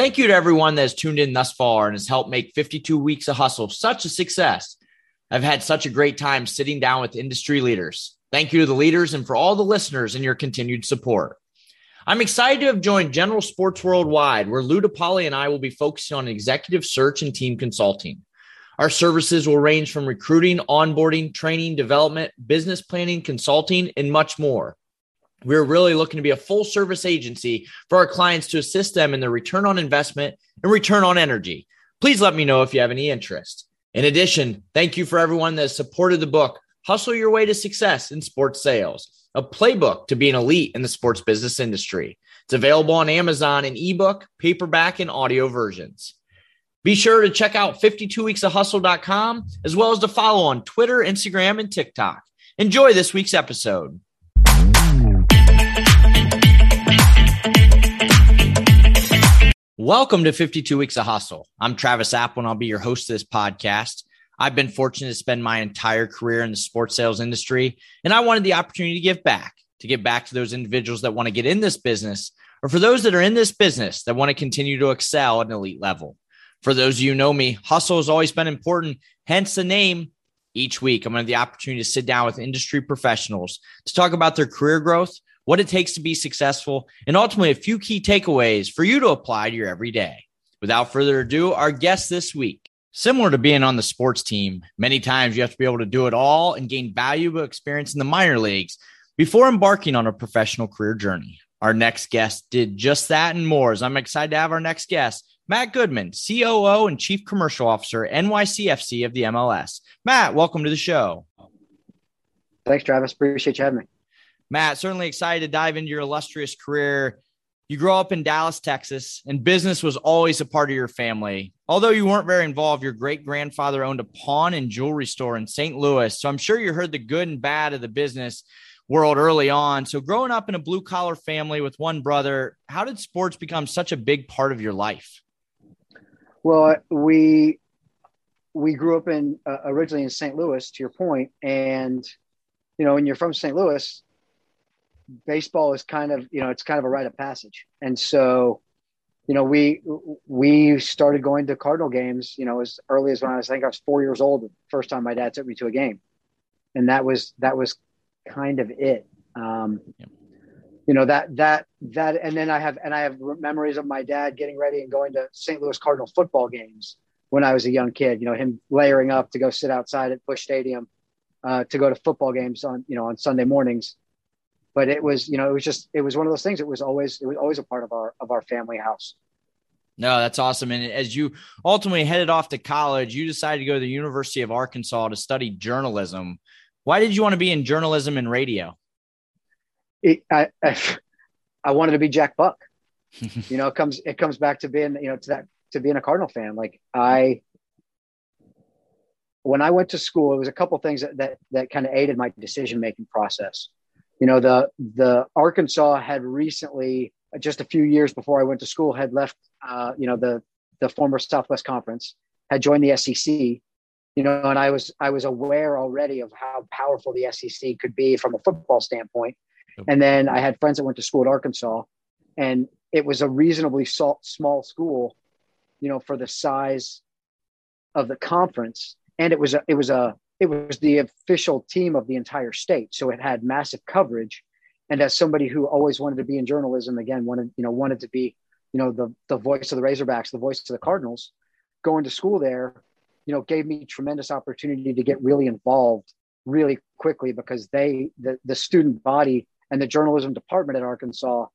Thank you to everyone that has tuned in thus far and has helped make 52 weeks of hustle such a success. I've had such a great time sitting down with industry leaders. Thank you to the leaders and for all the listeners and your continued support. I'm excited to have joined General Sports Worldwide, where Lou DePaoli and I will be focusing on executive search and team consulting. Our services will range from recruiting, onboarding, training, development, business planning, consulting, and much more. We're really looking to be a full service agency for our clients to assist them in their return on investment and return on energy. Please let me know if you have any interest. In addition, thank you for everyone that supported the book, Hustle Your Way to Success in Sports Sales, a playbook to be an elite in the sports business industry. It's available on Amazon in ebook, paperback, and audio versions. Be sure to check out 52weeksofhustle.com as well as to follow on Twitter, Instagram, and TikTok. Enjoy this week's episode. Welcome to 52 Weeks of Hustle. I'm Travis Apple, and I'll be your host of this podcast. I've been fortunate to spend my entire career in the sports sales industry, and I wanted the opportunity to give back, to give back to those individuals that want to get in this business, or for those that are in this business that want to continue to excel at an elite level. For those of you who know me, hustle has always been important, hence the name. Each week, I'm going to have the opportunity to sit down with industry professionals to talk about their career growth, what it takes to be successful, and ultimately a few key takeaways for you to apply to your everyday. Without further ado, our guest this week. Similar to being on the sports team, many times you have to be able to do it all and gain valuable experience in the minor leagues before embarking on a professional career journey. Our next guest did just that and more. As I'm excited to have our next guest, Matt Goodman, COO and Chief Commercial Officer, NYCFC of the MLS. Matt, welcome to the show. Thanks, Travis. Appreciate you having me. Matt, certainly excited to dive into your illustrious career. You grew up in Dallas, Texas, and business was always a part of your family. Although you weren't very involved, your great grandfather owned a pawn and jewelry store in St. Louis. So I'm sure you heard the good and bad of the business world early on. So, growing up in a blue collar family with one brother, how did sports become such a big part of your life? Well, we we grew up in uh, originally in St. Louis, to your point, and you know, when you're from St. Louis, baseball is kind of you know it's kind of a rite of passage. And so you know we we started going to cardinal games you know as early as when i was I think i was four years old the first time my dad took me to a game. And that was that was kind of it. Um, yeah. you know that that that and then i have and i have memories of my dad getting ready and going to st louis cardinal football games when i was a young kid you know him layering up to go sit outside at busch stadium uh, to go to football games on you know on sunday mornings but it was you know it was just it was one of those things it was always it was always a part of our of our family house. No that's awesome. And as you ultimately headed off to college you decided to go to the university of arkansas to study journalism. Why did you want to be in journalism and radio? It, I, I, I wanted to be jack buck. You know it comes it comes back to being you know to that to being a cardinal fan. Like i when i went to school it was a couple things that that, that kind of aided my decision making process you know the the Arkansas had recently just a few years before I went to school had left uh, you know the the former Southwest Conference had joined the SEC you know and I was I was aware already of how powerful the SEC could be from a football standpoint. And then I had friends that went to school at Arkansas and it was a reasonably small school you know for the size of the conference. And it was a it was a it was the official team of the entire state. So it had massive coverage. And as somebody who always wanted to be in journalism, again, wanted, you know, wanted to be, you know, the, the voice of the Razorbacks, the voice of the Cardinals, going to school there, you know, gave me tremendous opportunity to get really involved really quickly because they, the, the student body and the journalism department at Arkansas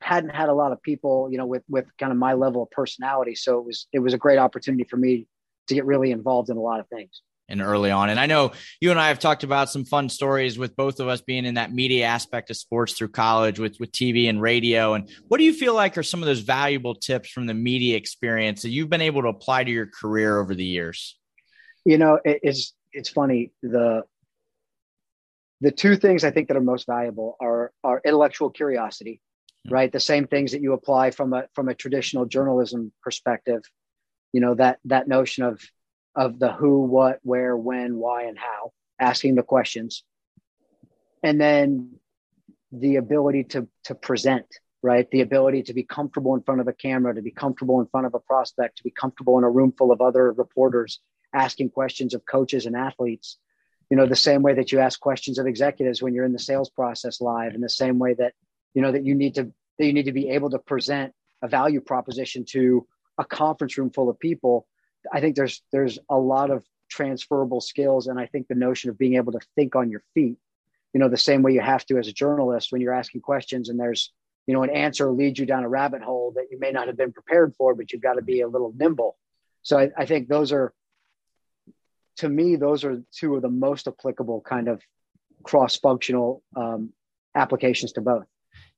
hadn't had a lot of people, you know, with, with kind of my level of personality. So it was, it was a great opportunity for me to get really involved in a lot of things and early on. And I know you and I have talked about some fun stories with both of us being in that media aspect of sports through college with, with TV and radio. And what do you feel like are some of those valuable tips from the media experience that you've been able to apply to your career over the years? You know, it, it's it's funny. The the two things I think that are most valuable are are intellectual curiosity, right? The same things that you apply from a from a traditional journalism perspective. You know, that that notion of of the who, what, where, when, why, and how, asking the questions. And then the ability to, to present, right? The ability to be comfortable in front of a camera, to be comfortable in front of a prospect, to be comfortable in a room full of other reporters asking questions of coaches and athletes. You know, the same way that you ask questions of executives when you're in the sales process live, in the same way that, you know, that you need to that you need to be able to present a value proposition to a conference room full of people. I think there's there's a lot of transferable skills. And I think the notion of being able to think on your feet, you know, the same way you have to as a journalist when you're asking questions and there's you know, an answer leads you down a rabbit hole that you may not have been prepared for, but you've got to be a little nimble. So I, I think those are, to me, those are two of the most applicable kind of cross-functional um, applications to both.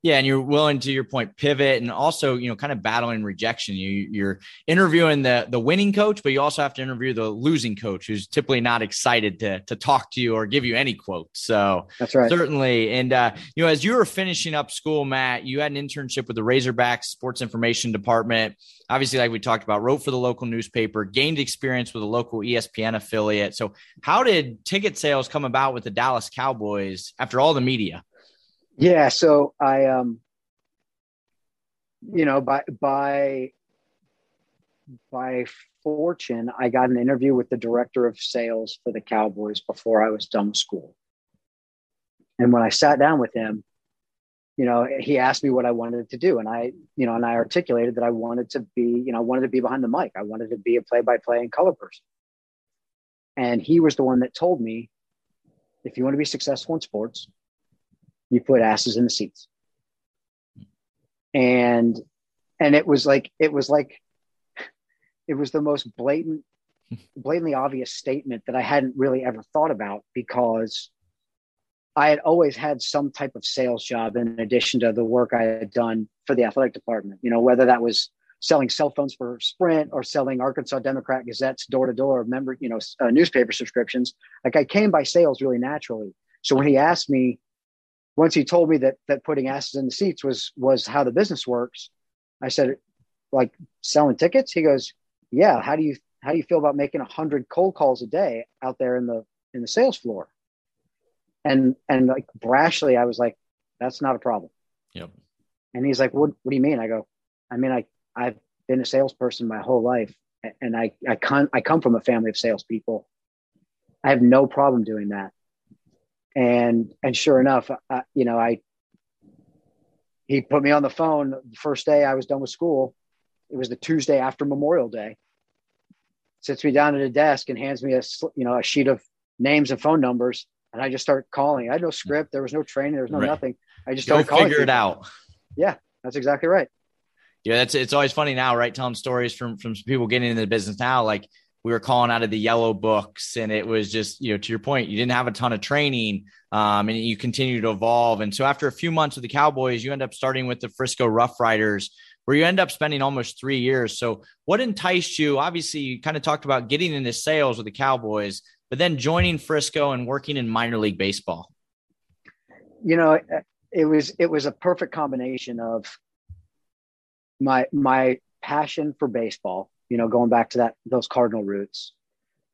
Yeah, and you're willing to your point pivot and also you know kind of battling rejection. You you're interviewing the the winning coach, but you also have to interview the losing coach, who's typically not excited to to talk to you or give you any quotes. So that's right, certainly. And uh, you know, as you were finishing up school, Matt, you had an internship with the Razorbacks Sports Information Department. Obviously, like we talked about, wrote for the local newspaper, gained experience with a local ESPN affiliate. So, how did ticket sales come about with the Dallas Cowboys after all the media? Yeah, so I um you know by by by fortune I got an interview with the director of sales for the Cowboys before I was done with school. And when I sat down with him, you know, he asked me what I wanted to do and I, you know, and I articulated that I wanted to be, you know, I wanted to be behind the mic. I wanted to be a play-by-play and color person. And he was the one that told me if you want to be successful in sports, you put asses in the seats. And and it was like it was like it was the most blatant blatantly obvious statement that i hadn't really ever thought about because i had always had some type of sales job in addition to the work i had done for the athletic department. You know whether that was selling cell phones for sprint or selling arkansas democrat gazettes door to door member you know uh, newspaper subscriptions like i came by sales really naturally. So when he asked me once he told me that that putting asses in the seats was was how the business works, I said, like selling tickets. He goes, yeah. How do you how do you feel about making a hundred cold calls a day out there in the in the sales floor? And and like brashly, I was like, that's not a problem. Yep. And he's like, what What do you mean? I go, I mean, I I've been a salesperson my whole life, and I I come I come from a family of salespeople. I have no problem doing that and and sure enough, I, you know, I he put me on the phone the first day I was done with school. It was the Tuesday after Memorial Day. Sits me down at a desk and hands me a you know a sheet of names and phone numbers, and I just start calling. I had no script. There was no training. There was no right. nothing. I just started calling. Figure people. it out. Yeah, that's exactly right. Yeah, that's it's always funny now, right? Telling stories from from people getting into the business now, like we were calling out of the yellow books and it was just you know to your point you didn't have a ton of training um, and you continue to evolve. And so after a few months with the cowboys you end up starting with the frisco rough riders where you end up spending almost three years. So what enticed you? Obviously you kind of talked about getting into sales with the cowboys but then joining frisco and working in minor league baseball. You know it was it was a perfect combination of my my passion for baseball you know, going back to that those Cardinal roots.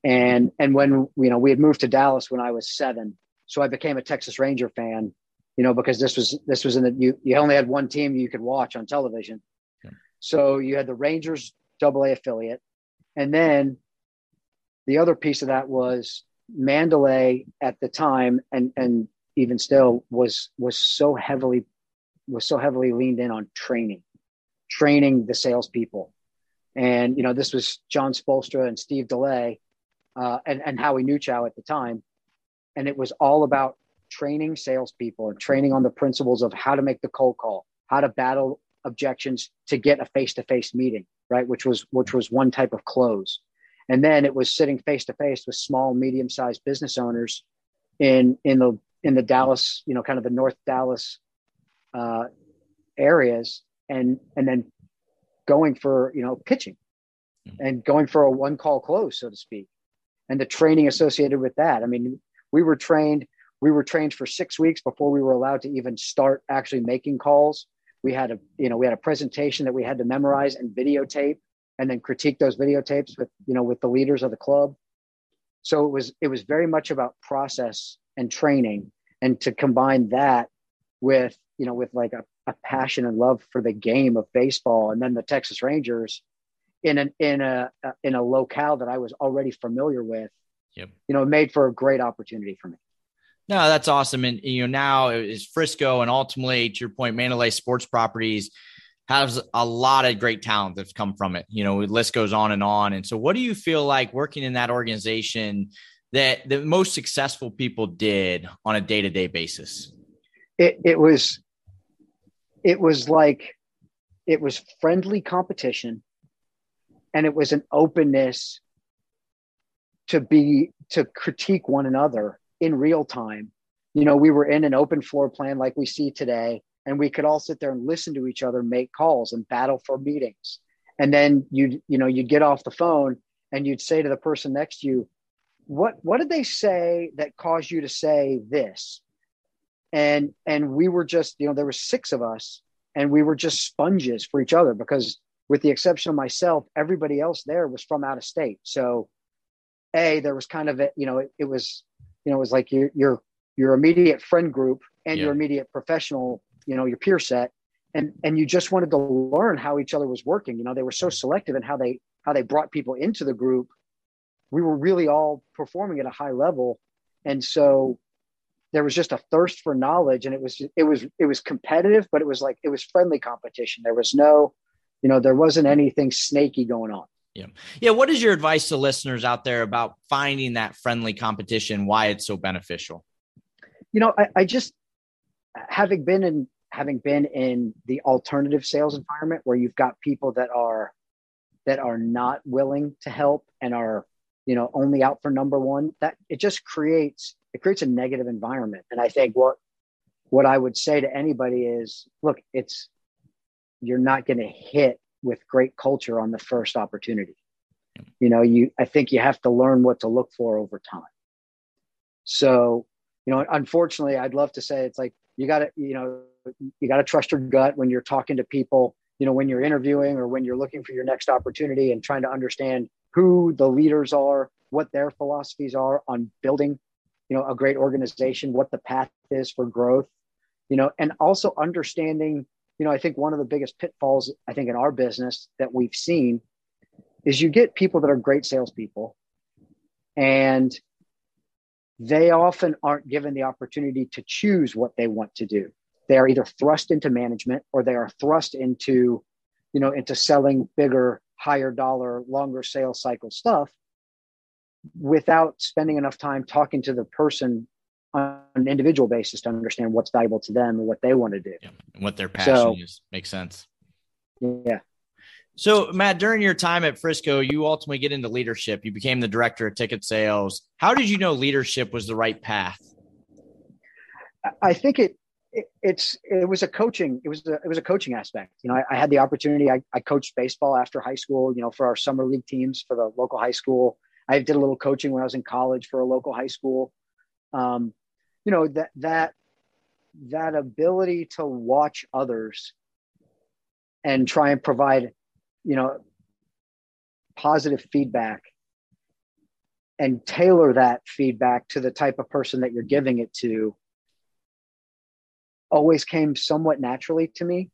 And and when you know we had moved to Dallas when I was seven, so I became a Texas Ranger fan, you know, because this was this was in the you you only had one team you could watch on television. Okay. So you had the Rangers double A affiliate. And then the other piece of that was Mandalay at the time and and even still was was so heavily was so heavily leaned in on training, training the salespeople, and, you know, this was John Spoelstra and Steve DeLay uh, and, and Howie Nuchow at the time. And it was all about training salespeople and training on the principles of how to make the cold call, how to battle objections to get a face-to-face meeting, right? Which was which was one type of close. And then it was sitting face to face with small, medium-sized business owners in in the in the Dallas, you know, kind of the North Dallas uh, areas, and and then going for you know pitching mm-hmm. and going for a one call close so to speak and the training associated with that. I mean we were trained we were trained for six weeks before we were allowed to even start actually making calls. We had a you know we had a presentation that we had to memorize and videotape and then critique those videotapes with you know with the leaders of the club. So it was it was very much about process and training and to combine that with you know with like a, a passion and love for the game of baseball, and then the Texas Rangers in an in a uh, in a locale that I was already familiar with. Yep. You know, made for a great opportunity for me. No, that's awesome. And you know, now is Frisco and ultimately to your point, Mandalay Sports Properties has a lot of great talent that's come from it. You know, the list goes on and on. And so what do you feel like working in that organization that the most successful people did on a day-to-day basis? It it was it was like it was friendly competition and it was an openness to be to critique one another in real time. You know, we were in an open floor plan like we see today, and we could all sit there and listen to each other make calls and battle for meetings. And then you'd, you know, you'd get off the phone and you'd say to the person next to you, what what did they say that caused you to say this? And and we were just, you know, there were six of us and we were just sponges for each other because with the exception of myself, everybody else there was from out of state. So a there was kind of a, you know, it, it was you know, it was like your your your immediate friend group and yeah. your immediate professional, you know, your peer set, and and you just wanted to learn how each other was working. You know, they were so selective in how they how they brought people into the group. We were really all performing at a high level, and so there was just a thirst for knowledge, and it was it was it was competitive, but it was like it was friendly competition. There was no, you know, there wasn't anything snaky going on. Yeah. Yeah. What is your advice to listeners out there about finding that friendly competition, why it's so beneficial? You know, I, I just having been in having been in the alternative sales environment where you've got people that are that are not willing to help and are, you know, only out for number one, that it just creates it creates a negative environment. And I think what what I would say to anybody is look, it's you're not going to hit with great culture on the first opportunity. You know, you I think you have to learn what to look for over time. So, you know, unfortunately, I'd love to say it's like you got to, you know, you got to trust your gut when you're talking to people, you know, when you're interviewing or when you're looking for your next opportunity and trying to understand who the leaders are, what their philosophies are on building, you know, a great organization, what the path is for growth, you know, and also understanding you know, I think one of the biggest pitfalls I think in our business that we've seen is you get people that are great salespeople and they often aren't given the opportunity to choose what they want to do. They are either thrust into management or they are thrust into, you know, into selling bigger, higher dollar, longer sales cycle stuff without spending enough time talking to the person on an individual basis to understand what's valuable to them and what they want to do yeah, and what their passion so, is. Makes sense. Yeah. So, Matt, during your time at Frisco, you ultimately get into leadership. You became the director of ticket sales. How did you know leadership was the right path? I think it, it it's it was a coaching it was a, it was a coaching aspect. You know, I, I had the opportunity. I, I coached baseball after high school. You know, for our summer league teams for the local high school. I did a little coaching when I was in college for a local high school. Um, you know that that that ability to watch others and try and provide you know positive feedback and tailor that feedback to the type of person that you're giving it to always came somewhat naturally to me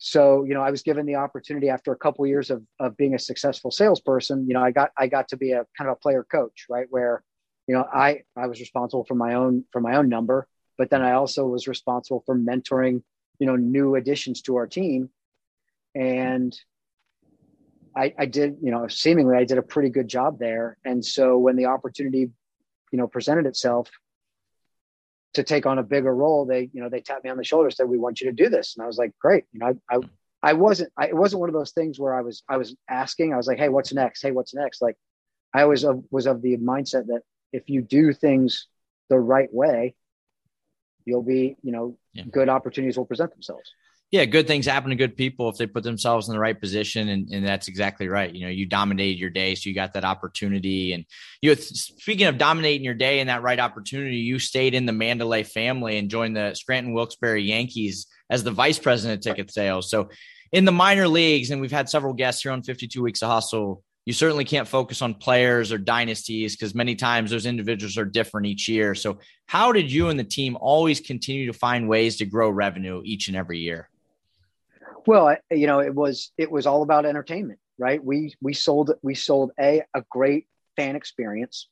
so you know i was given the opportunity after a couple of years of, of being a successful salesperson you know i got i got to be a kind of a player coach right where you know, I I was responsible for my own for my own number, but then I also was responsible for mentoring, you know, new additions to our team, and I, I did, you know, seemingly I did a pretty good job there. And so when the opportunity, you know, presented itself to take on a bigger role, they, you know, they tapped me on the shoulder, said, "We want you to do this," and I was like, "Great," you know, I, I I wasn't I, it wasn't one of those things where I was I was asking. I was like hey what's next? Hey what's next? Like I was of, was of the mindset that if you do things the right way, you'll be, you know, yeah. good opportunities will present themselves. Yeah, good things happen to good people if they put themselves in the right position, and, and that's exactly right. You know, you dominated your day, so you got that opportunity. And you, know, speaking of dominating your day and that right opportunity, you stayed in the Mandalay family and joined the Scranton Wilkes-Barre Yankees as the vice president of ticket sales. So, in the minor leagues, and we've had several guests here on 52 Weeks of Hustle you certainly can't focus on players or dynasties because many times those individuals are different each year. So, how did you and the team always continue to find ways to grow revenue each and every year? Well, you know, it was it was all about entertainment, right? We we sold we sold a a great fan experience,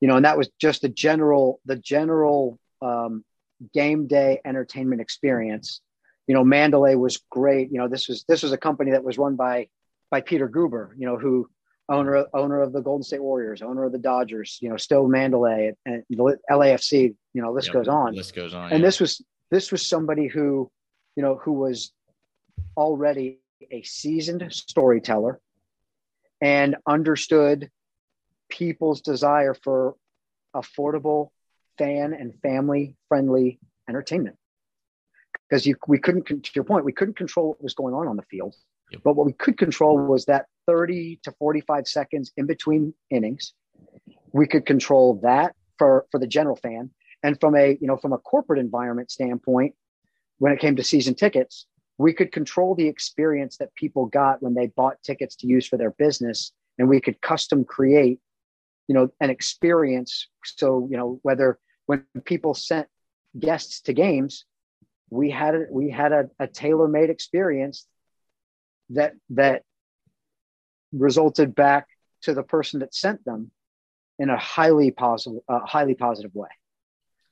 you know, and that was just the general the general um, game day entertainment experience. You know, Mandalay was great. You know, this was this was a company that was run by by Peter Guber, you know, who owner owner of the Golden State Warriors, owner of the Dodgers, you know, still Mandalay and the LAFC, you know, list yep, goes on. List goes on. And yeah. this was this was somebody who, you know, who was already a seasoned storyteller and understood people's desire for affordable fan and family friendly entertainment. Because you, we couldn't to your point we couldn't control what was going on on the field. Yep. but what we could control was that 30 to 45 seconds in between innings we could control that for for the general fan. And from a you know from a corporate environment standpoint when it came to season tickets we could control the experience that people got when they bought tickets to use for their business and we could custom create you know an experience so you know whether when people sent guests to games we had a, we had a, a tailor-made experience that that resulted back to the person that sent them in a highly positive uh, highly positive way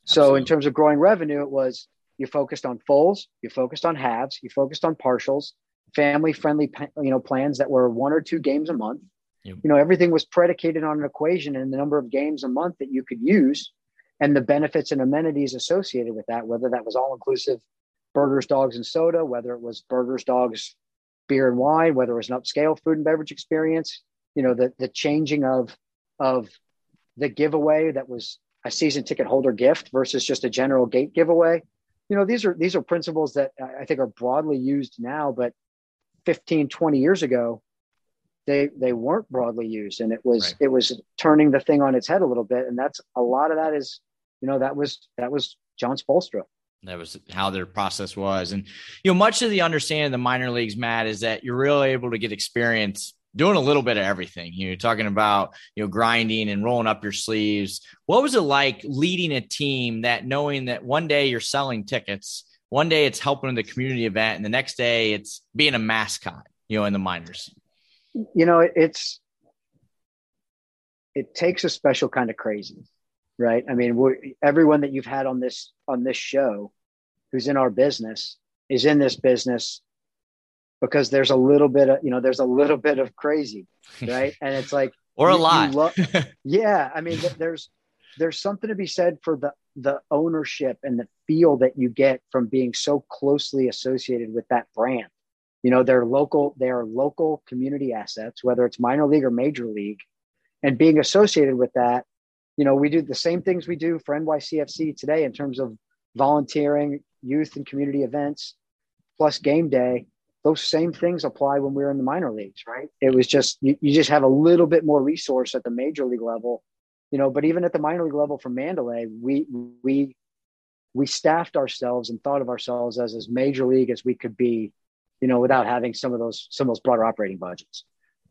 Absolutely. so in terms of growing revenue it was you focused on fulls, you focused on halves, you focused on partials, family friendly you know plans that were one or two games a month. Yep. You know, everything was predicated on an equation and the number of games a month that you could use and the benefits and amenities associated with that, whether that was all inclusive burgers, dogs, and soda, whether it was burgers, dogs, beer and wine, whether it was an upscale food and beverage experience, you know, the the changing of of the giveaway that was a season ticket holder gift versus just a general gate giveaway you know these are these are principles that i think are broadly used now but 15 20 years ago they they weren't broadly used. And it was right. it was turning the thing on its head a little bit. And that's a lot of that is you know that was that was john spoelstra. That was how their process was. And you know much of the understanding of the minor leagues matt is that you're really able to get experience doing a little bit of everything. You're talking about, you know, grinding and rolling up your sleeves. What was it like leading a team that knowing that one day you're selling tickets, one day it's helping the community event, and the next day it's being a mascot, you know, in the minors? You know, it's it takes a special kind of crazy, right? I mean, everyone that you've had on this on this show who's in our business is in this business because there's a little bit of you know there's a little bit of crazy right? And it's like or a lot. lo- yeah i mean there's there's something to be said for the the ownership and the feel that you get from being so closely associated with that brand. You know they're local they are local community assets whether it's minor league or major league. And being associated with that you know we do the same things we do for nycfc today in terms of volunteering youth and community events plus game day those same things apply when we are in the minor leagues, right? It was just you, you just have a little bit more resource at the major league level, you know. But even at the minor league level for Mandalay, we we we staffed ourselves and thought of ourselves as as major league as we could be, you know, without having some of those some of those broader operating budgets.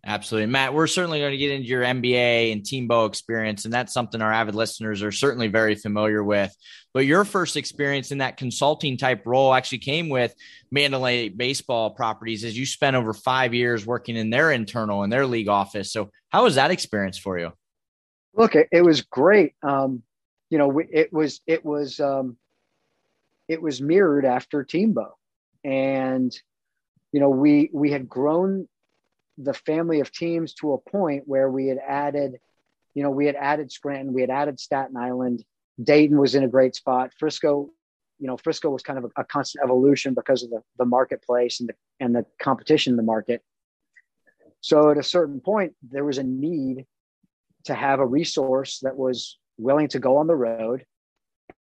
Absolutely. Matt, we're certainly going to get into your MBA and TMBO experience, and that's something our avid listeners are certainly very familiar with. But your first experience in that consulting type role actually came with Mandalay Baseball Properties as you spent over five years working in their internal and their league office. So, how was that experience for you? Look, it, it was great. Um, you know, it was, it was, um, it was mirrored after TMBO. And, you know, we, we had grown the family of teams to a point where we had added, you know, we had added Scranton, we had added Staten Island. Dayton was in a great spot. Frisco, you know, Frisco was kind of a, a constant evolution because of the, the marketplace and the and the competition in the market. So at a certain point, there was a need to have a resource that was willing to go on the road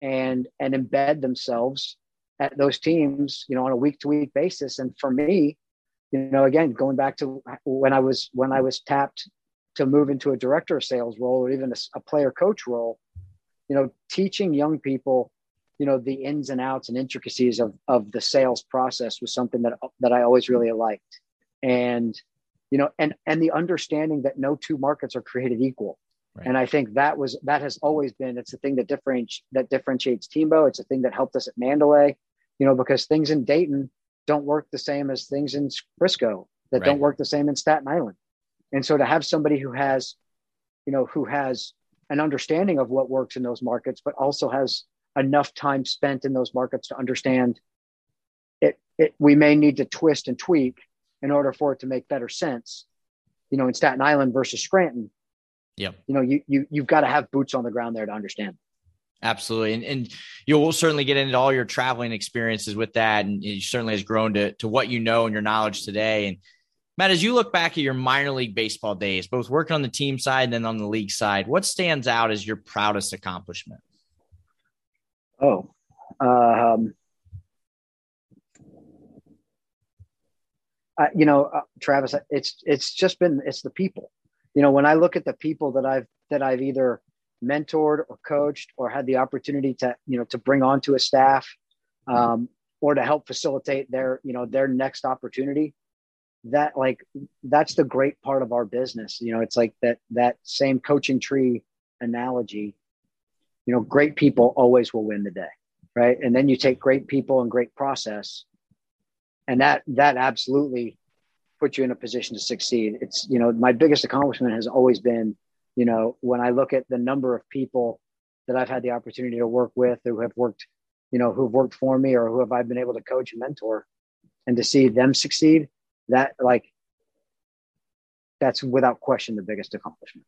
and and embed themselves at those teams, you know, on a week to week basis. And for me, you know again going back to when i was when i was tapped to move into a director of sales role or even a, a, player coach role you know teaching young people you know the ins and outs and intricacies of of the sales process was something that that i always really liked. And you know and and the understanding that no two markets are created equal. Right. and i think that was that has always been it's the thing that differentiates that differentiates TMBO it's a thing that helped us at mandalay you know because things in dayton don't work the same as things in Frisco that Right. don't work the same in Staten Island. And so to have somebody who has, you know, who has an understanding of what works in those markets, but also has enough time spent in those markets to understand it, it we may need to twist and tweak in order for it to make better sense. You know, in Staten Island versus Scranton, Yeah. you know, you you you've got to have boots on the ground there to understand. Absolutely. And, and you'll certainly get into all your traveling experiences with that. And it certainly has grown to, to what you know and your knowledge today. And Matt, as you look back at your minor league baseball days, both working on the team side and then on the league side, what stands out as your proudest accomplishment? Oh, um, I, you know, uh, Travis, it's it's just been it's the people. You know, when I look at the people that I've that I've either mentored or coached or had the opportunity to you know to bring onto a staff um, or to help facilitate their you know their next opportunity that like that's the great part of our business. You know it's like that that same coaching tree analogy you know great people always will win the day right? And then you take great people and great process and that that absolutely puts you in a position to succeed. It's you know my biggest accomplishment has always been you know when i look at the number of people that i've had the opportunity to work with who have worked you know who've worked for me or who have i've been able to coach and mentor and to see them succeed that like that's without question the biggest accomplishment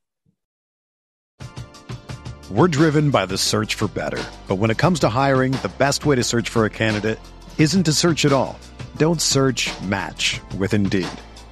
We're driven by the search for better. But when it comes to hiring, the best way to search for a candidate isn't to search at all. Don't search match with Indeed.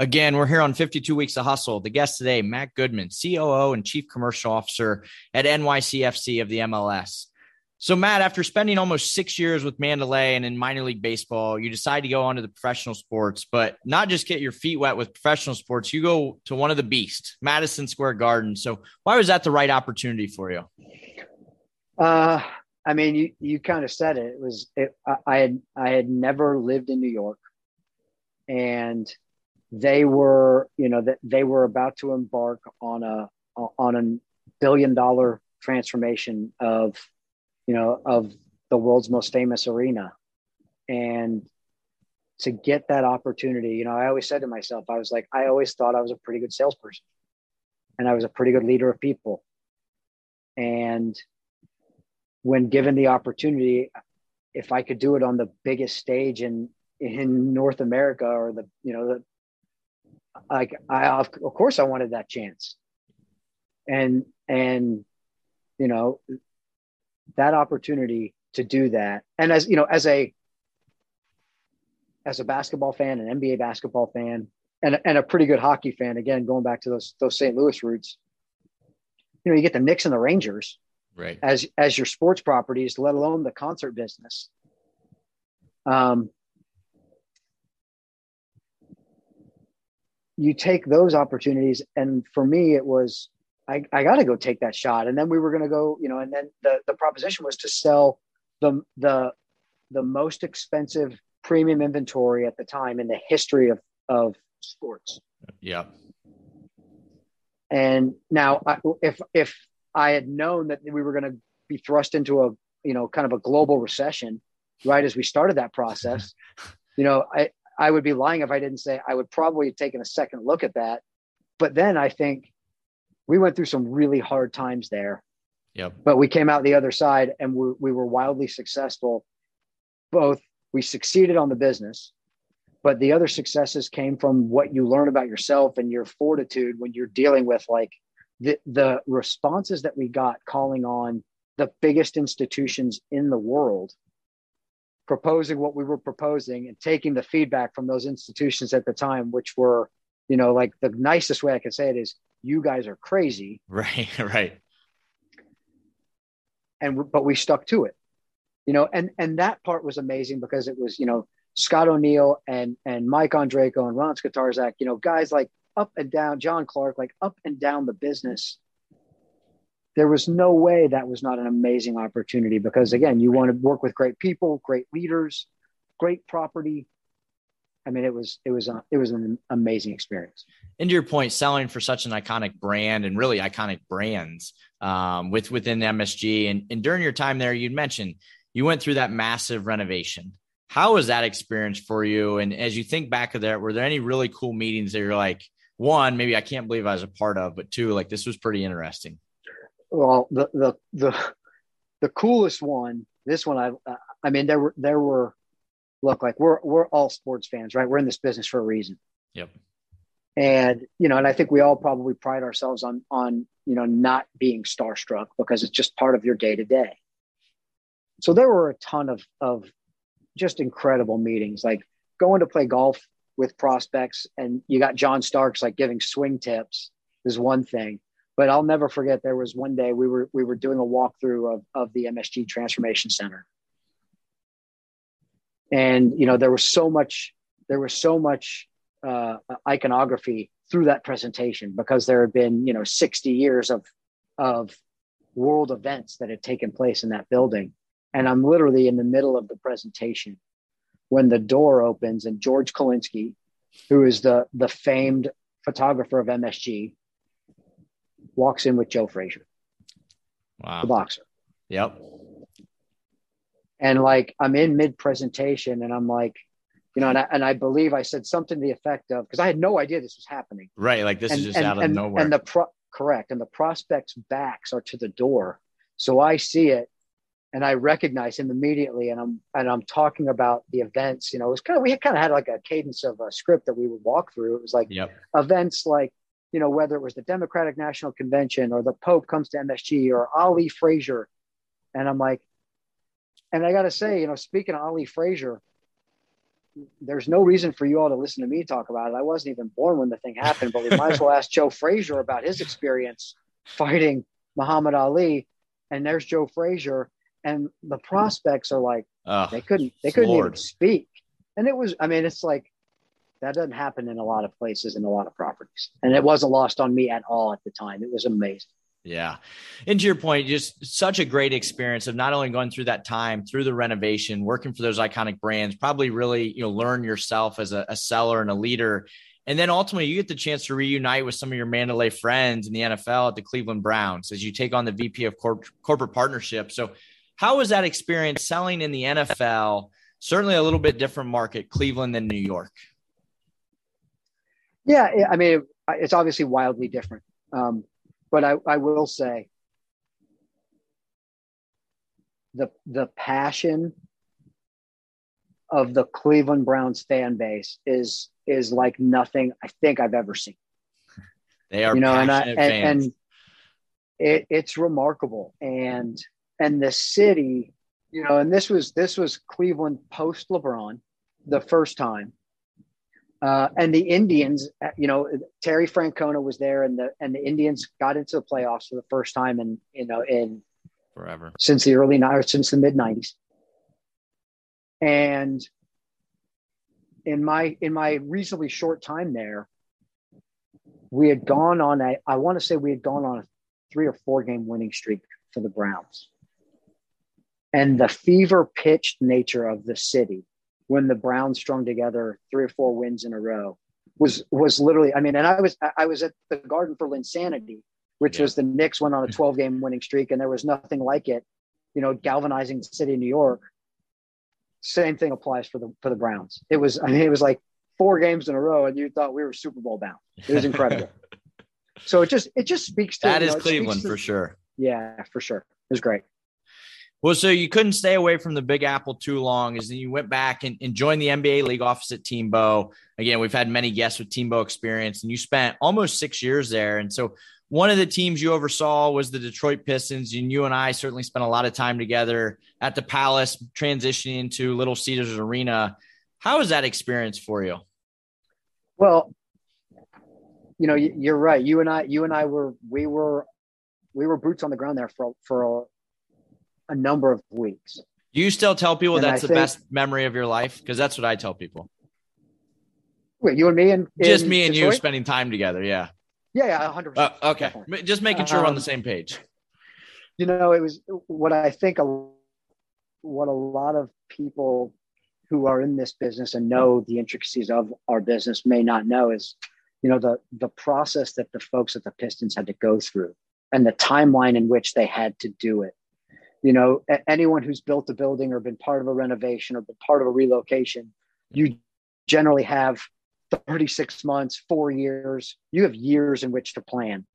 Again, we're here on 52 Weeks of Hustle. The guest today, Matt Goodman, COO and Chief Commercial Officer at NYCFC of the MLS. So, Matt, after spending almost six years with Mandalay and in minor league baseball, you decide to go on to the professional sports, but not just get your feet wet with professional sports. You go to one of the beasts, Madison Square Garden. So, why was that the right opportunity for you? Uh, I mean, you you kind of said it. It was it, I, I had I had never lived in New York, and they were you know that they were about to embark on a on a billion dollar transformation of you know of the world's most famous arena, and to get that opportunity, you know, I always said to myself, I was like, I always thought I was a pretty good salesperson, and I was a pretty good leader of people, and when given the opportunity, if I could do it on the biggest stage in in North America or the you know the like I of, of course I wanted that chance, and and you know that opportunity to do that, and as you know as a as a basketball fan, an NBA basketball fan, and and a pretty good hockey fan, again going back to those those St. Louis roots, you know you get the Knicks and the Rangers Right. as as your sports properties, let alone the concert business. Um, you take those opportunities, and for me, it was I, I got to go take that shot, and then we were going to go, you know, and then the the proposition was to sell the the the most expensive premium inventory at the time in the history of of sports. Yeah. And now, I, if if I had known that we were going to be thrust into a you know kind of a global recession right as we started that process, you know, I I would be lying if I didn't say I would probably have taken a second look at that. But then I think we went through some really hard times there, Yep. but we came out the other side and we, we were wildly successful, both we succeeded on the business, but the other successes came from what you learn about yourself and your fortitude when you're dealing with like the the responses that we got calling on the biggest institutions in the world proposing what we were proposing and taking the feedback from those institutions at the time which were you know like the nicest way i can say it is you guys are crazy. Right right. And but we stuck to it. You know and and that part was amazing because it was you know scott o'neil and and mike andreyko and ron skotarczak you know guys like up and down john clark like up and down the business there was no way that was not an amazing opportunity because again you want to work with great people great leaders great property I mean, it was it was a, it was an amazing experience. And to your point, selling for such an iconic brand and really iconic brands um, with within MSG, and, and during your time there, you mentioned you went through that massive renovation. How was that experience for you? And as you think back of that, were there any really cool meetings that you're like, one, maybe I can't believe I was a part of, but two, like this was pretty interesting. Well, the the the the coolest one, this one, I I mean, there were there were look like we're we're all sports fans, right? We're in this business for a reason. Yep. And you know, and I think we all probably pride ourselves on on you know not being starstruck because it's just part of your day to day. So there were a ton of of just incredible meetings, like going to play golf with prospects, and you got John Starks like giving swing tips is one thing. But I'll never forget there was one day we were we were doing a walkthrough of of the MSG Transformation Center. And you know there was so much there was so much uh, iconography through that presentation because there had been you know 60 years of of world events that had taken place in that building. And i'm literally in the middle of the presentation when the door opens and george kalinsky who is the the famed photographer of msg walks in with joe frazier wow. the boxer. Yep. And like i'm in mid presentation and i'm like you know and I, and I believe i said something to the effect of because i had no idea this was happening. Right like this and, is just and, out of and, nowhere. and the pro correct and the prospects backs are to the door. So i see it and i recognize him immediately and i'm and i'm talking about the events you know it was kind of we had kind of had like a cadence of a script that we would walk through. It was like yep. events like you know whether it was the democratic national convention or the pope comes to msg or ali frazier and i'm like and I got to say, you know, speaking of Ali Frazier, there's no reason for you all to listen to me talk about it. I wasn't even born when the thing happened, but we might as well ask Joe Frazier about his experience fighting Muhammad Ali. And there's Joe Frazier, and the prospects are like oh, they couldn't they couldn't Lord. even speak. And it was, I mean, it's like that doesn't happen in a lot of places in a lot of properties, and it wasn't lost on me at all at the time. It was amazing. Yeah. And to your point, just such a great experience of not only going through that time through the renovation, working for those iconic brands, probably really, you know, learn yourself as a, a seller and a leader. And then ultimately you get the chance to reunite with some of your Mandalay friends in the NFL at the Cleveland Browns as you take on the VP of corp- corporate partnership. So how was that experience selling in the NFL? Certainly a little bit different market, Cleveland than New York. Yeah, I mean, it's obviously wildly different. Um, but I, I will say the the passion of the Cleveland Browns fan base is is like nothing I think I've ever seen. They are, you know, and I, and, and it, it's remarkable, and and the city, you know, and this was this was Cleveland post LeBron, the first time, uh, and the Indians, uh, you know, Terry Francona was there, and the and the Indians got into the playoffs for the first time in you know in forever since the early nineties, since the mid nineties. And in my in my reasonably short time there, we had gone on a I want to say we had gone on a three or four game winning streak for the Browns. And the fever pitched nature of the city when the Browns strung together three or four wins in a row was was literally. I mean, and I was I was at the Garden for Linsanity, which yeah. was the Knicks went on a 12 game winning streak, and there was nothing like it. You know, galvanizing the city of New York. Same thing applies for the for the Browns. It was I mean it was like four games in a row, and you thought we were Super Bowl bound. It was incredible. so it just it just speaks to that is know, Cleveland to, for sure. Yeah, for sure. It was great. Well, so you couldn't stay away from the Big Apple too long, as then you went back and, and joined the NBA league office at TMBO. Again, we've had many guests with TMBO experience, and you spent almost six years there. And so, one of the teams you oversaw was the Detroit Pistons, and you and I certainly spent a lot of time together at the Palace, transitioning to Little Caesars Arena. How was that experience for you? Well, you know, you're right. You and I, you and I were, we were, we were boots on the ground there for for a number of weeks. You still tell people and that's I the think, best memory of your life? Because that's what I tell people. Wait, you and me and just me and Detroit? you spending time together. Yeah. Yeah, yeah, hundred uh, Okay, definitely. just making sure um, we're on the um, same page. You know, it was what I think a what a lot of people who are in this business and know the intricacies of our business may not know is, you know, the the process that the folks at the Pistons had to go through and the timeline in which they had to do it. You know, anyone who's built a building or been part of a renovation or been part of a relocation, you generally have 36 months, four years. You have years in which to plan.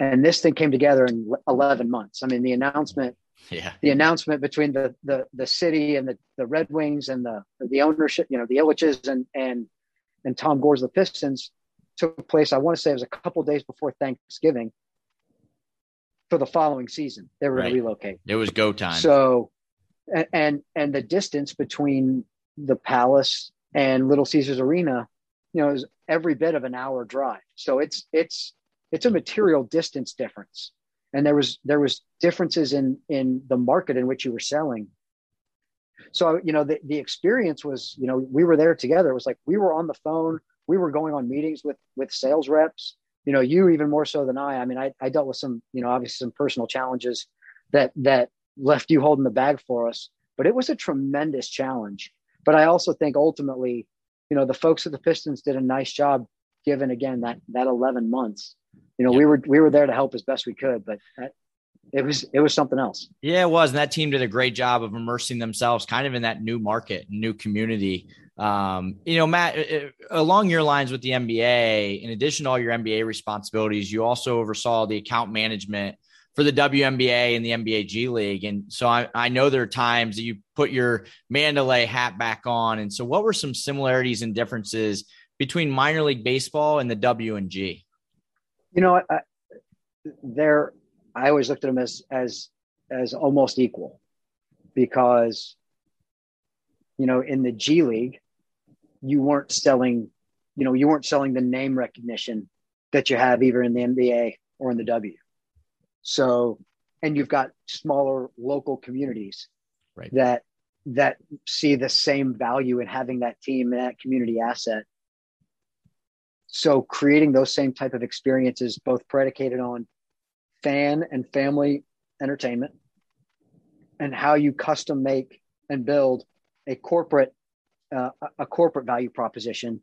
And this thing came together in 11 months. I mean, the announcement, yeah, the announcement between the the the city and the the Red Wings and the the ownership, you know, the Ilitches and and and Tom Gores the Pistons took place. I want to say it was a couple days before Thanksgiving for the following season. They were right. going to relocate. It was go time. So, and, and and the distance between the Palace and Little Caesars Arena, you know, is every bit of an hour drive. So it's it's it's a material distance difference, and there was there was differences in in the market in which you were selling. So you know the the experience was you know we were there together. It was like we were on the phone. We were going on meetings with with sales reps you know, you even more so than I. I mean, I, I dealt with some, you know, obviously some personal challenges that that left you holding the bag for us. But it was a tremendous challenge. But I also think ultimately, you know, the folks at the Pistons did a nice job given again that that 11 months. You know, we were we were there to help as best we could, but that, it was it was something else. Yeah, it was. And that team did a great job of immersing themselves kind of in that new market, new community. Um, you know, Matt, uh, along your lines with the NBA, in addition to all your NBA responsibilities, you also oversaw the account management for the WNBA and the NBA G League. And so I, I know there are times that you put your Mandalay hat back on. And so, what were some similarities and differences between minor league baseball and the W and G? You know, I, there, I always looked at them as as as almost equal because you know in the G League you weren't selling, you know, you weren't selling the name recognition that you have either in the NBA or in the W. So, and you've got smaller local communities right. that that see the same value in having that team and that community asset. So creating those same type of experiences, both predicated on fan and family entertainment and how you custom make and build a corporate uh, a corporate value proposition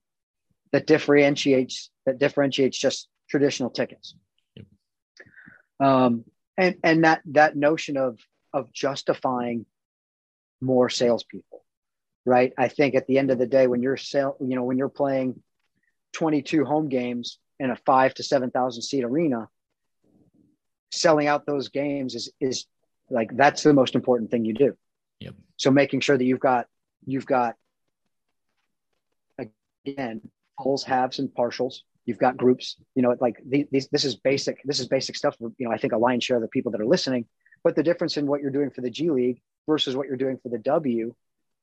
that differentiates that differentiates just traditional tickets. Yep. Um, and and that that notion of of justifying more salespeople, right? I think at the end of the day, when you're sale, you know, when you're playing 22 home games in a five to seven thousand seat arena, selling out those games is is like that's the most important thing you do. Yep. So making sure that you've got you've got again, fulls, halves, and partials. You've got groups, you know, like these, this is basic. This is basic stuff. For, you know, I think a lion's share of the people that are listening. But the difference in what you're doing for the G League versus what you're doing for the W,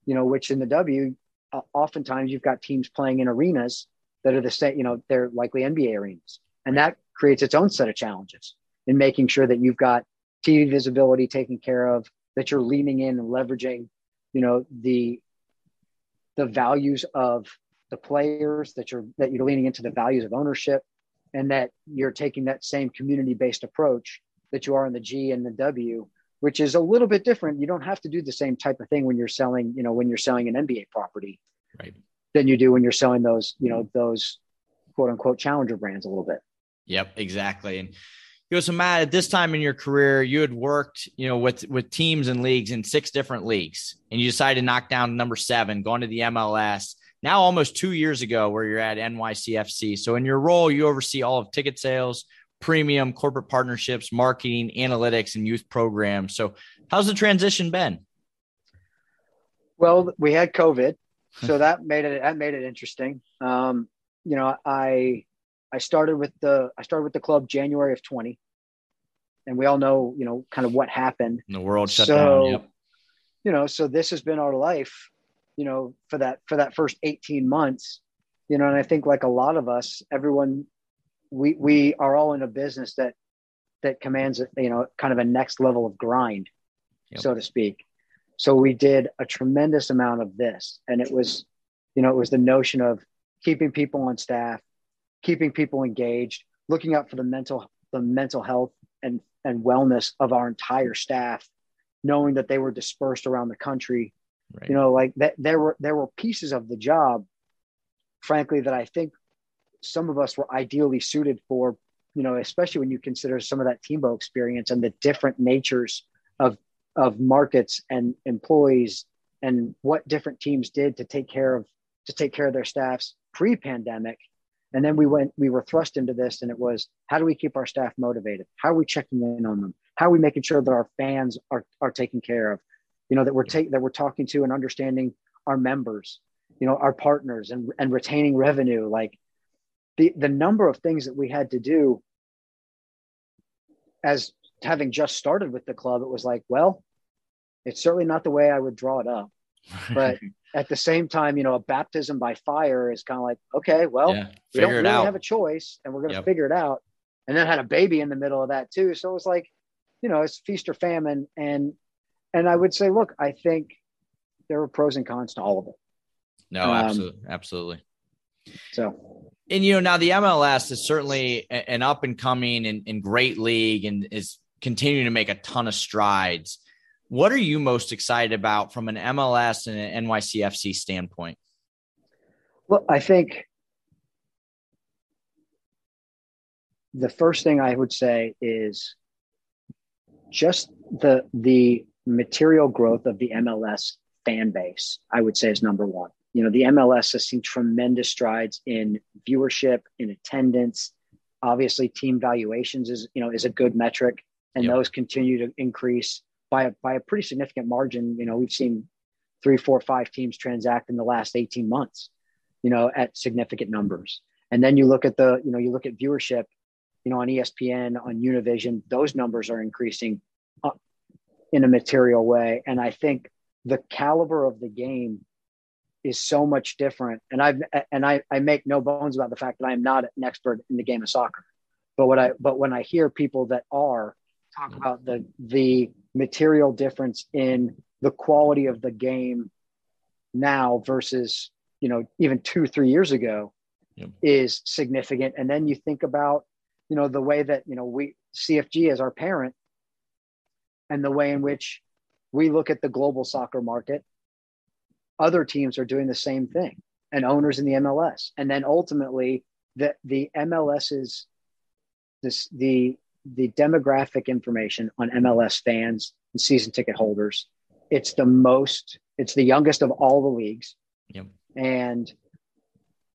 you know, which in the W, uh, oftentimes you've got teams playing in arenas that are the same. You know, they're likely NBA arenas, and that creates its own set of challenges in making sure that you've got TV visibility taken care of, that you're leaning in and leveraging, you know, the the values of the players that you're that you're leaning into the values of ownership and that you're taking that same community based approach that you are in the G and the W which is a little bit different. You don't have to do the same type of thing when you're selling you know when you're selling an NBA property right. than you do when you're selling those you know those quote unquote challenger brands a little bit. Yep exactly. And you know so Matt at this time in your career you had worked you know with with teams and leagues in six different leagues and you decided to knock down number 7 going to the MLS now almost two years ago where you're at NYCFC. So in your role, you oversee all of ticket sales, premium corporate partnerships, marketing, analytics, and youth programs. So, how's the transition been? Well, we had COVID, so that made it that made it interesting. Um, you know, I I started with the I started with the club January of 20. And we all know, you know, kind of what happened. The world shut so, down. Yep. You know, so this has been our life, you know, for that for that first 18 months. You know, and I think like a lot of us, everyone we we are all in a business that that commands you know kind of a next level of grind, yep. so to speak. So we did a tremendous amount of this, and it was, you know, it was the notion of keeping people on staff, keeping people engaged, looking out for the mental the mental health and and wellness of our entire staff, knowing that they were dispersed around the country. Right. You know, like that there were there were pieces of the job, frankly, that I think some of us were ideally suited for. You know, especially when you consider some of that TMBO experience and the different natures of of markets and employees and what different teams did to take care of to take care of their staffs pre-pandemic and then we went, we were thrust into this, and it was how do we keep our staff motivated? How are we checking in on them? How are we making sure that our fans are are taken care of? You know, that we're taking that we're talking to and understanding our members, you know, our partners and, and retaining revenue. Like the the number of things that we had to do as having just started with the club, it was like, well, it's certainly not the way I would draw it up. But at the same time, you know, a baptism by fire is kind of like, okay, well, yeah, we don't really out. have a choice and we're going to yep. figure it out. And then had a baby in the middle of that too. So it was like, you know, it's feast or famine. And, and I would say, look, I think there are pros and cons to all of it. No, um, absolutely. Absolutely. So, and you know, now the MLS is certainly an up and coming and, and great league and is continuing to make a ton of strides. What are you most excited about from an MLS and an NYCFC standpoint? Well, I think the first thing I would say is just the the material growth of the MLS fan base. I would say is number one. You know, the MLS has seen tremendous strides in viewership, in attendance. Obviously, team valuations is you know is a good metric, and yep. those continue to increase by a, by a pretty significant margin. You know, we've seen three, four, five teams transact in the last 18 months, you know, at significant numbers. And then you look at the, you know, you look at viewership, you know, on ESPN, on Univision, those numbers are increasing in a material way. And I think the caliber of the game is so much different. And I've, and I, I make no bones about the fact that I'm not an expert in the game of soccer. But what I, but when I hear people that are talk mm-hmm. about the, the material difference in the quality of the game now versus you know even two three years ago yep. is significant and then you think about you know the way that you know we cfg as our parent and the way in which we look at the global soccer market other teams are doing the same thing and owners in the mls and then ultimately the the mls is this the the demographic information on MLS fans and season ticket holders. It's the most, it's the youngest of all the leagues. Yep. And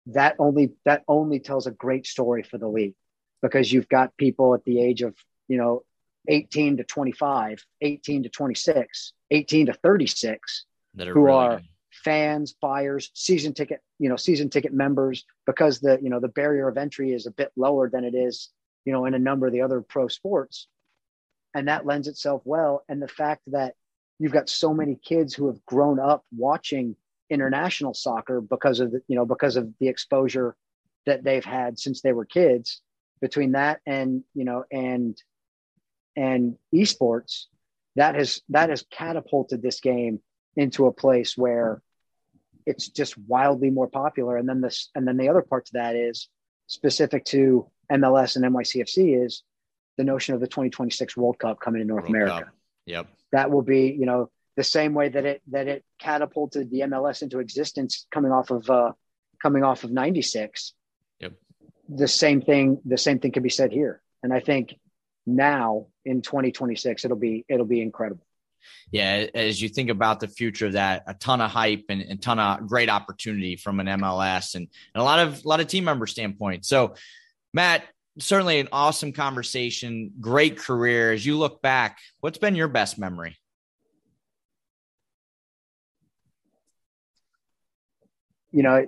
that only that only tells a great story for the league because you've got people at the age of, you know, 18 to 25, 18 to 26, 18 to 36 that are who really are fans, buyers, season ticket, you know, season ticket members because the, you know, the barrier of entry is a bit lower than it is you know, in a number of the other pro sports. And that lends itself well. And the fact that you've got so many kids who have grown up watching international soccer because of the, you know, because of the exposure that they've had since they were kids between that and, you know, and, and esports that has, that has catapulted this game into a place where it's just wildly more popular. And then this, and then the other part to that is specific to MLS and NYCFC is the notion of the 2026 World Cup coming to North World America. Cup. Yep. That will be, you know, the same way that it that it catapulted the MLS into existence coming off of uh coming off of 96. Yep. The same thing the same thing can be said here. And I think now in 2026 it'll be it'll be incredible. Yeah, as you think about the future of that, a ton of hype and a ton of great opportunity from an MLS and, and a lot of a lot of team member standpoint. So Matt, certainly an awesome conversation, great career. As you look back, what's been your best memory? You know,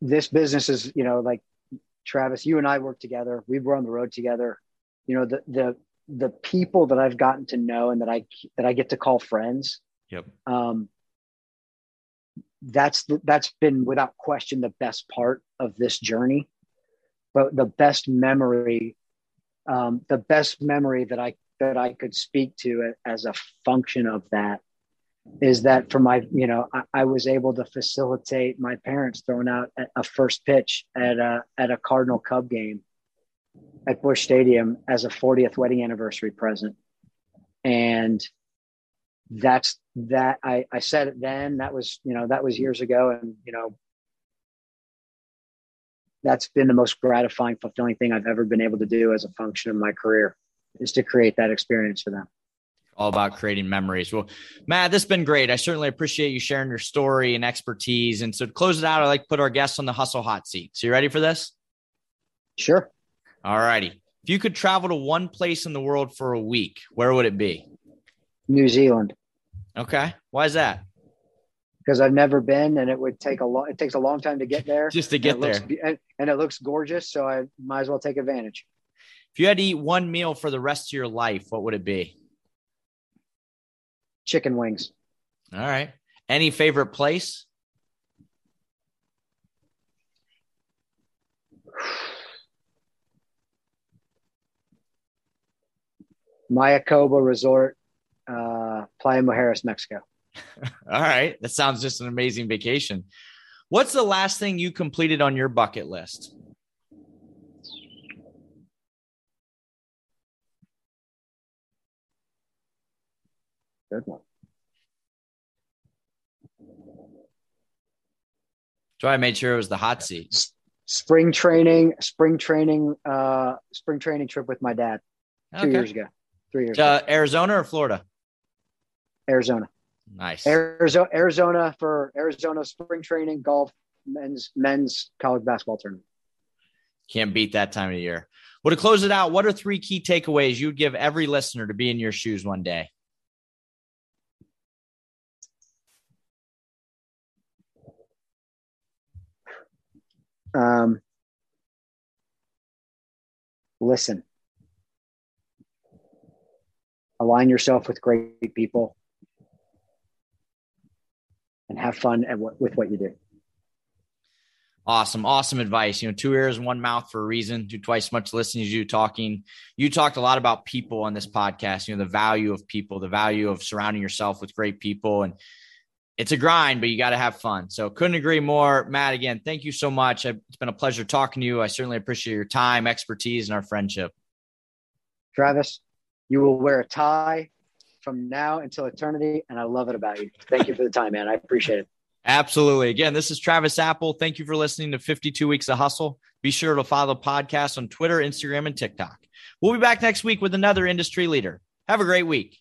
this business is, you know, like Travis, you and I work together. We've run the road together. You know, the the the people that I've gotten to know and that I that I get to call friends. Yep. Um, that's the, that's been without question the best part of this journey. But the best memory, um, the best memory that I that I could speak to as a function of that is that for my, you know, I, I, was able to facilitate my parents throwing out a first pitch at a at a Cardinal Cub game at Busch Stadium as a 40th wedding anniversary present, and that's that. I I said it then. That was you know that was years ago, and you know that's been the most gratifying, fulfilling thing I've ever been able to do as a function of my career is to create that experience for them all about creating memories. Well, Matt, this has been great. I certainly appreciate you sharing your story and expertise. And so to close it out, I like to put our guests on the hustle hot seat. So you ready for this? Sure. All righty. If you could travel to one place in the world for a week, where would it be? New Zealand. Okay. Why is that? Because I've never been, and it would take a long. It takes a long time to get there. Just to get and there, looks, and it looks gorgeous. So I might as well take advantage. If you had to eat one meal for the rest of your life, what would it be? Chicken wings. All right. Any favorite place? Mayakoba Resort, uh, Playa Mujeres, Mexico. All right. That sounds just an amazing vacation. What's the last thing you completed on your bucket list? Good one. So I made sure it was the hot seat. Spring training, spring training, uh, spring training trip with my dad two okay. years ago, three years. Uh, ago. Arizona or Florida? Arizona. Nice. Arizona, Arizona for Arizona spring training, golf, men's men's college basketball tournament. Can't beat that time of year. Well, to close it out, what are three key takeaways you would give every listener to be in your shoes one day? Um, listen align yourself with great people and have fun at what, with what you do Awesome, awesome advice. You know, two ears, and one mouth for a reason. Do twice as much listening as you talking. You talked a lot about people on this podcast. You know, the value of people, the value of surrounding yourself with great people, and it's a grind, but you got to have fun. So couldn't agree more. Matt, again, thank you so much. It's been a pleasure talking to you. I certainly appreciate your time, expertise, and our friendship. Travis, you will wear a tie from now until eternity, and I love it about you. Thank you for the time, man. I appreciate it. Absolutely. Again, this is Travis Apple. Thank you for listening to 52 Weeks of Hustle. Be sure to follow the podcast on Twitter, Instagram, and TikTok. We'll be back next week with another industry leader. Have a great week.